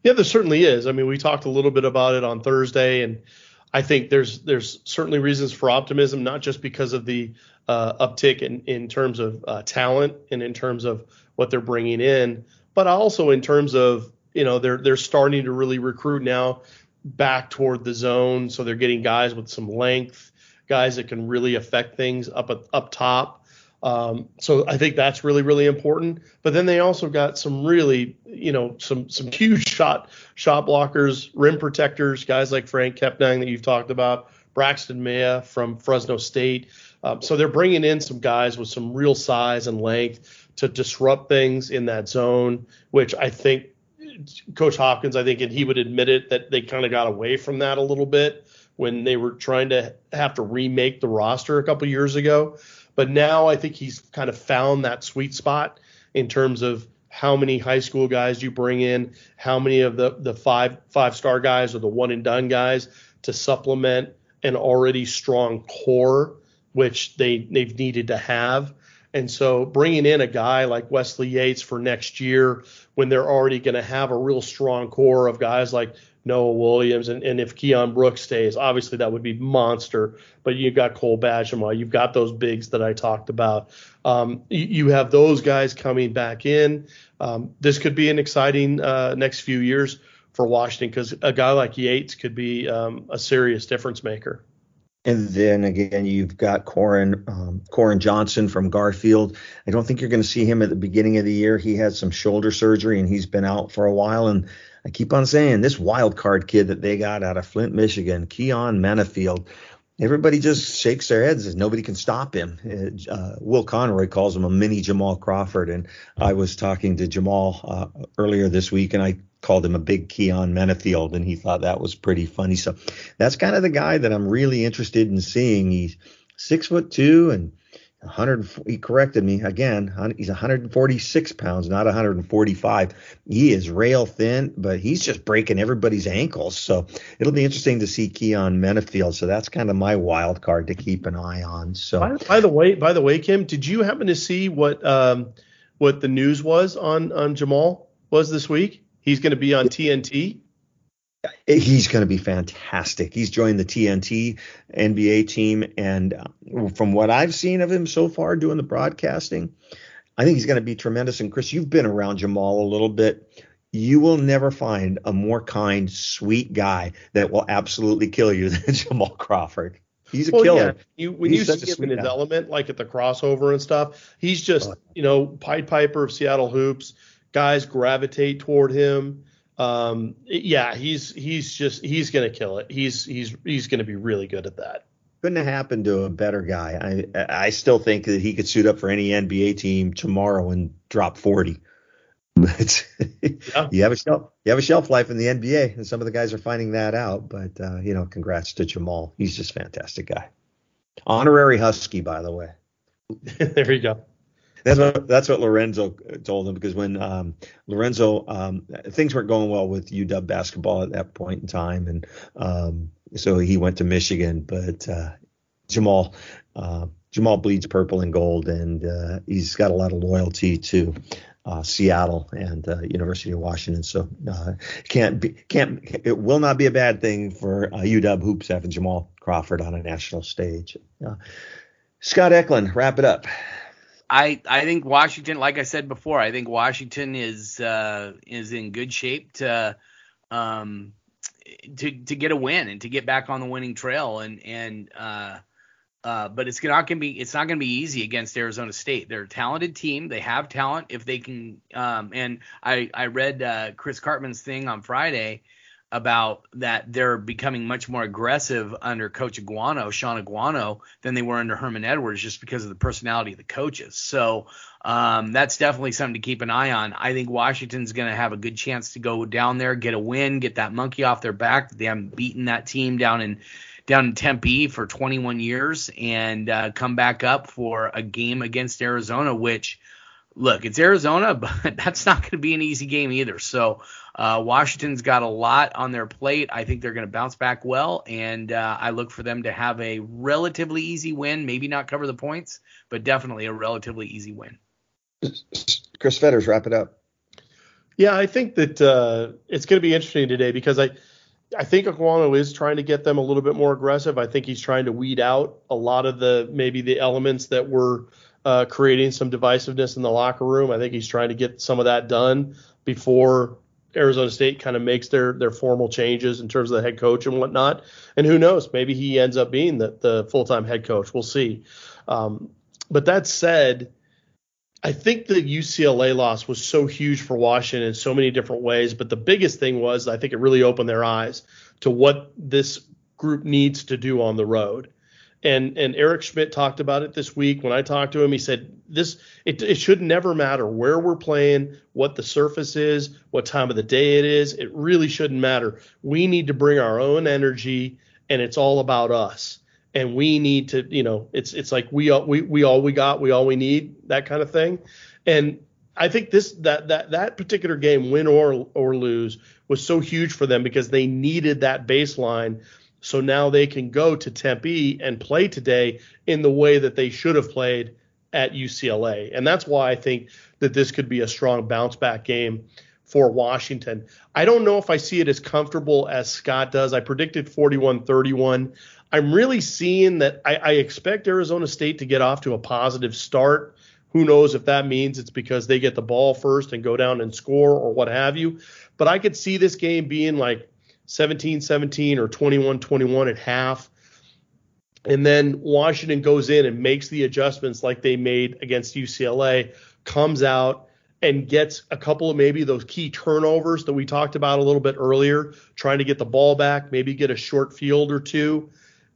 Yeah, there certainly is. I mean, we talked a little bit about it on Thursday, and I think there's there's certainly reasons for optimism, not just because of the uh, uptick in in terms of uh, talent and in terms of what they're bringing in, but also in terms of you know they're they're starting to really recruit now back toward the zone, so they're getting guys with some length, guys that can really affect things up up top. Um, so I think that's really really important. But then they also got some really you know some some huge (laughs) shot shot blockers, rim protectors, guys like Franck Kepnang that you've talked about, Braxton Meah from Fresno State. Um, so they're bringing in some guys with some real size and length to disrupt things in that zone, which I think Coach Hopkins, I think, and he would admit it that they kind of got away from that a little bit when they were trying to have to remake the roster a couple years ago. But now I think he's kind of found that sweet spot in terms of how many high school guys you bring in, how many of the the five five star guys or the one and done guys to supplement an already strong core, which they they've needed to have. And so bringing in a guy like Wesley Yates for next year when they're already going to have a real strong core of guys like Noah Williams and, and if Keion Brooks stays, obviously that would be monster. But you've got Cole Bajema, you've got those bigs that I talked about. Um, you, you, have those guys coming back in. Um, this could be an exciting uh, next few years for Washington because a guy like Yates could be um, a serious difference maker. And then again, you've got Koren um, Koren Johnson from Garfield. I don't think you're going to see him at the beginning of the year. He had some shoulder surgery and he's been out for a while. And I keep on saying this wild card kid that they got out of Flint, Michigan, Keyon Menifield. Everybody just shakes their heads nobody can stop him. Uh, Will Conroy calls him a mini Jamal Crawford, and I was talking to Jamal uh, earlier this week, and I called him a big Keyon Menifield, and he thought that was pretty funny. So that's kind of the guy that I'm really interested in seeing. He's six foot two and 100. He corrected me again. He's 146 pounds, not 145. He is rail thin, but he's just breaking everybody's ankles. So it'll be interesting to see Keyon Menifield. So that's kind of my wild card to keep an eye on. So by, by the way, by the way, Kim, did you happen to see what um, what the news was on on Jamal was this week? He's going to be on TNT. He's going to be fantastic. He's joined the TNT NBA team, and uh, from what I've seen of him so far doing the broadcasting, I think he's going to be tremendous. And Chris, you've been around Jamal a little bit. You will never find a more kind, sweet guy that will absolutely kill you (laughs) than Jamal Crawford. He's a well, killer. Yeah. You, when he's you see him in his guy. element, like at the crossover and stuff, he's just, oh. you know, Pied Piper of Seattle hoops guys gravitate toward him. Um, yeah, he's he's just he's gonna kill it. He's he's he's gonna be really good at that. Couldn't have happened to a better guy. I I still think that he could suit up for any NBA team tomorrow and drop forty. But yeah. you have a shelf you have a shelf life in the NBA, and some of the guys are finding that out. But uh, you know, congrats to Jamal. He's just a fantastic guy. Honorary Husky, by the way. (laughs) there you go. That's what that's what Lorenzo told him because when um, Lorenzo um, things weren't going well with UW basketball at that point in time, and um, so he went to Michigan. But uh, Jamal uh, Jamal bleeds purple and gold, and uh, he's got a lot of loyalty to uh, Seattle and uh, University of Washington. So uh, can't be, can't it will not be a bad thing for UW hoops having Jamal Crawford on a national stage. Scott Eklund, wrap it up. I I think Washington, like I said before, I think Washington is uh, is in good shape to um, to to get a win and to get back on the winning trail and and uh, uh, but it's not gonna be it's not gonna be easy against Arizona State. They're a talented team. They have talent if they can. Um, and I I read uh, Chris Karpman's thing on Friday about that they're becoming much more aggressive under Coach Aguano, Shaun Aguano, than they were under Herman Edwards, just because of the personality of the coaches. So um, that's definitely something to keep an eye on. I think Washington's going to have a good chance to go down there, get a win, get that monkey off their back. They haven't beaten that team down in down in Tempe for 21 years, and uh, come back up for a game against Arizona, which look, it's Arizona, (laughs) but that's not going to be an easy game either. So uh, Washington's got a lot on their plate. I think they're going to bounce back well, and uh, I look for them to have a relatively easy win. Maybe not cover the points, but definitely a relatively easy win. Chris Fetters, wrap it up. Yeah, I think that uh, it's going to be interesting today because I. I think Aguano is trying to get them a little bit more aggressive. I think he's trying to weed out a lot of the maybe the elements that were uh, creating some divisiveness in the locker room. I think he's trying to get some of that done before Arizona State kind of makes their their formal changes in terms of the head coach and whatnot. And who knows, maybe he ends up being the, the full time head coach. We'll see. Um, but that said, I think the UCLA loss was so huge for Washington in so many different ways. But the biggest thing was I think it really opened their eyes to what this group needs to do on the road. And and Eric Schmidt talked about it this week. When I talked to him, he said this it, it should never matter where we're playing, what the surface is, what time of the day it is. It really shouldn't matter. We need to bring our own energy, and it's all about us. And we need to, you know, it's it's like we all we, we all we got, we all we need, that kind of thing. And I think this that that that particular game, win or or lose, was so huge for them because they needed that baseline so now they can go to Tempe and play today in the way that they should have played at UCLA. And that's why I think that this could be a strong bounce back game for Washington. I don't know if I see it as comfortable as Scott does. I predicted 41 31. I'm really seeing that I, I, expect Arizona State to get off to a positive start. Who knows if that means it's because they get the ball first and go down and score or what have you. But I could see this game being like 17 17 or 21 21 at half. And then Washington goes in and makes the adjustments like they made against UCLA, comes out and gets a couple of maybe those key turnovers that we talked about a little bit earlier, trying to get the ball back, maybe get a short field or two,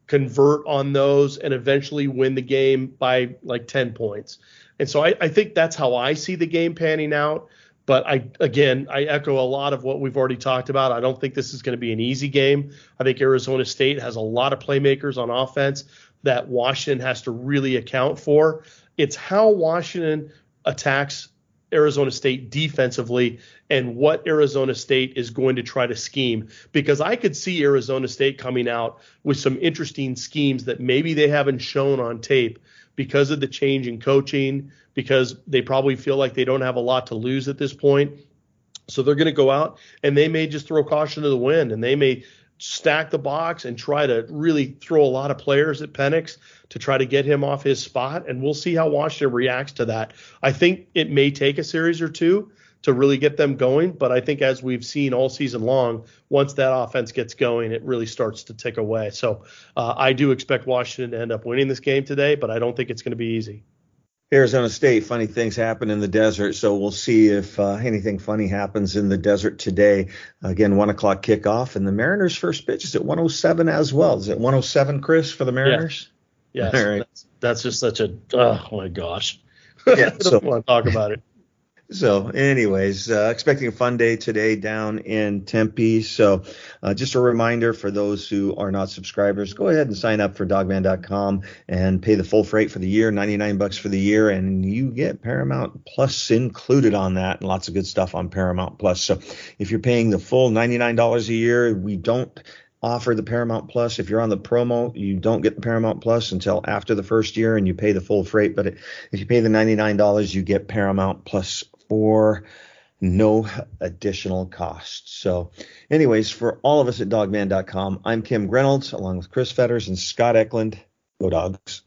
convert on those, and eventually win the game by like 10 points. And so I, I think that's how I see the game panning out. But I again, I echo a lot of what we've already talked about. I don't think this is going to be an easy game. I think Arizona State has a lot of playmakers on offense that Washington has to really account for. It's how Washington attacks Arizona State defensively and what Arizona State is going to try to scheme because I could see Arizona State coming out with some interesting schemes that maybe they haven't shown on tape because of the change in coaching, because they probably feel like they don't have a lot to lose at this point. So they're going to go out and they may just throw caution to the wind and they may stack the box and try to really throw a lot of players at Penix to try to get him off his spot. And we'll see how Washington reacts to that. I think it may take a series or two to really get them going. But I think as we've seen all season long, once that offense gets going, it really starts to tick away. So uh, I do expect Washington to end up winning this game today, but I don't think it's going to be easy. Arizona State, funny things happen in the desert, so we'll see if uh, anything funny happens in the desert today. Again, one o'clock kickoff, and the Mariners' first pitch is at 107 as well. Is it 107, Chris, for the Mariners? Yeah, yes, right. that's, that's, just such a oh my gosh. Yeah, (laughs) I don't so, want to talk about it. So, anyways, uh, expecting a fun day today down in Tempe. So, uh, just a reminder for those who are not subscribers, go ahead and sign up for dawgman.com and pay the full freight for the year, 99 bucks for the year, and you get Paramount Plus included on that, and lots of good stuff on Paramount Plus. So, if you're paying the full $99 a year, we don't offer the Paramount Plus. If you're on the promo, you don't get the Paramount Plus until after the first year and you pay the full freight. But if you pay the $99, you get Paramount Plus for no additional cost. So, anyways, for all of us at dawgman.com, I'm Kim Grinolds along with Chris Fetters and Scott Eklund. Go dogs.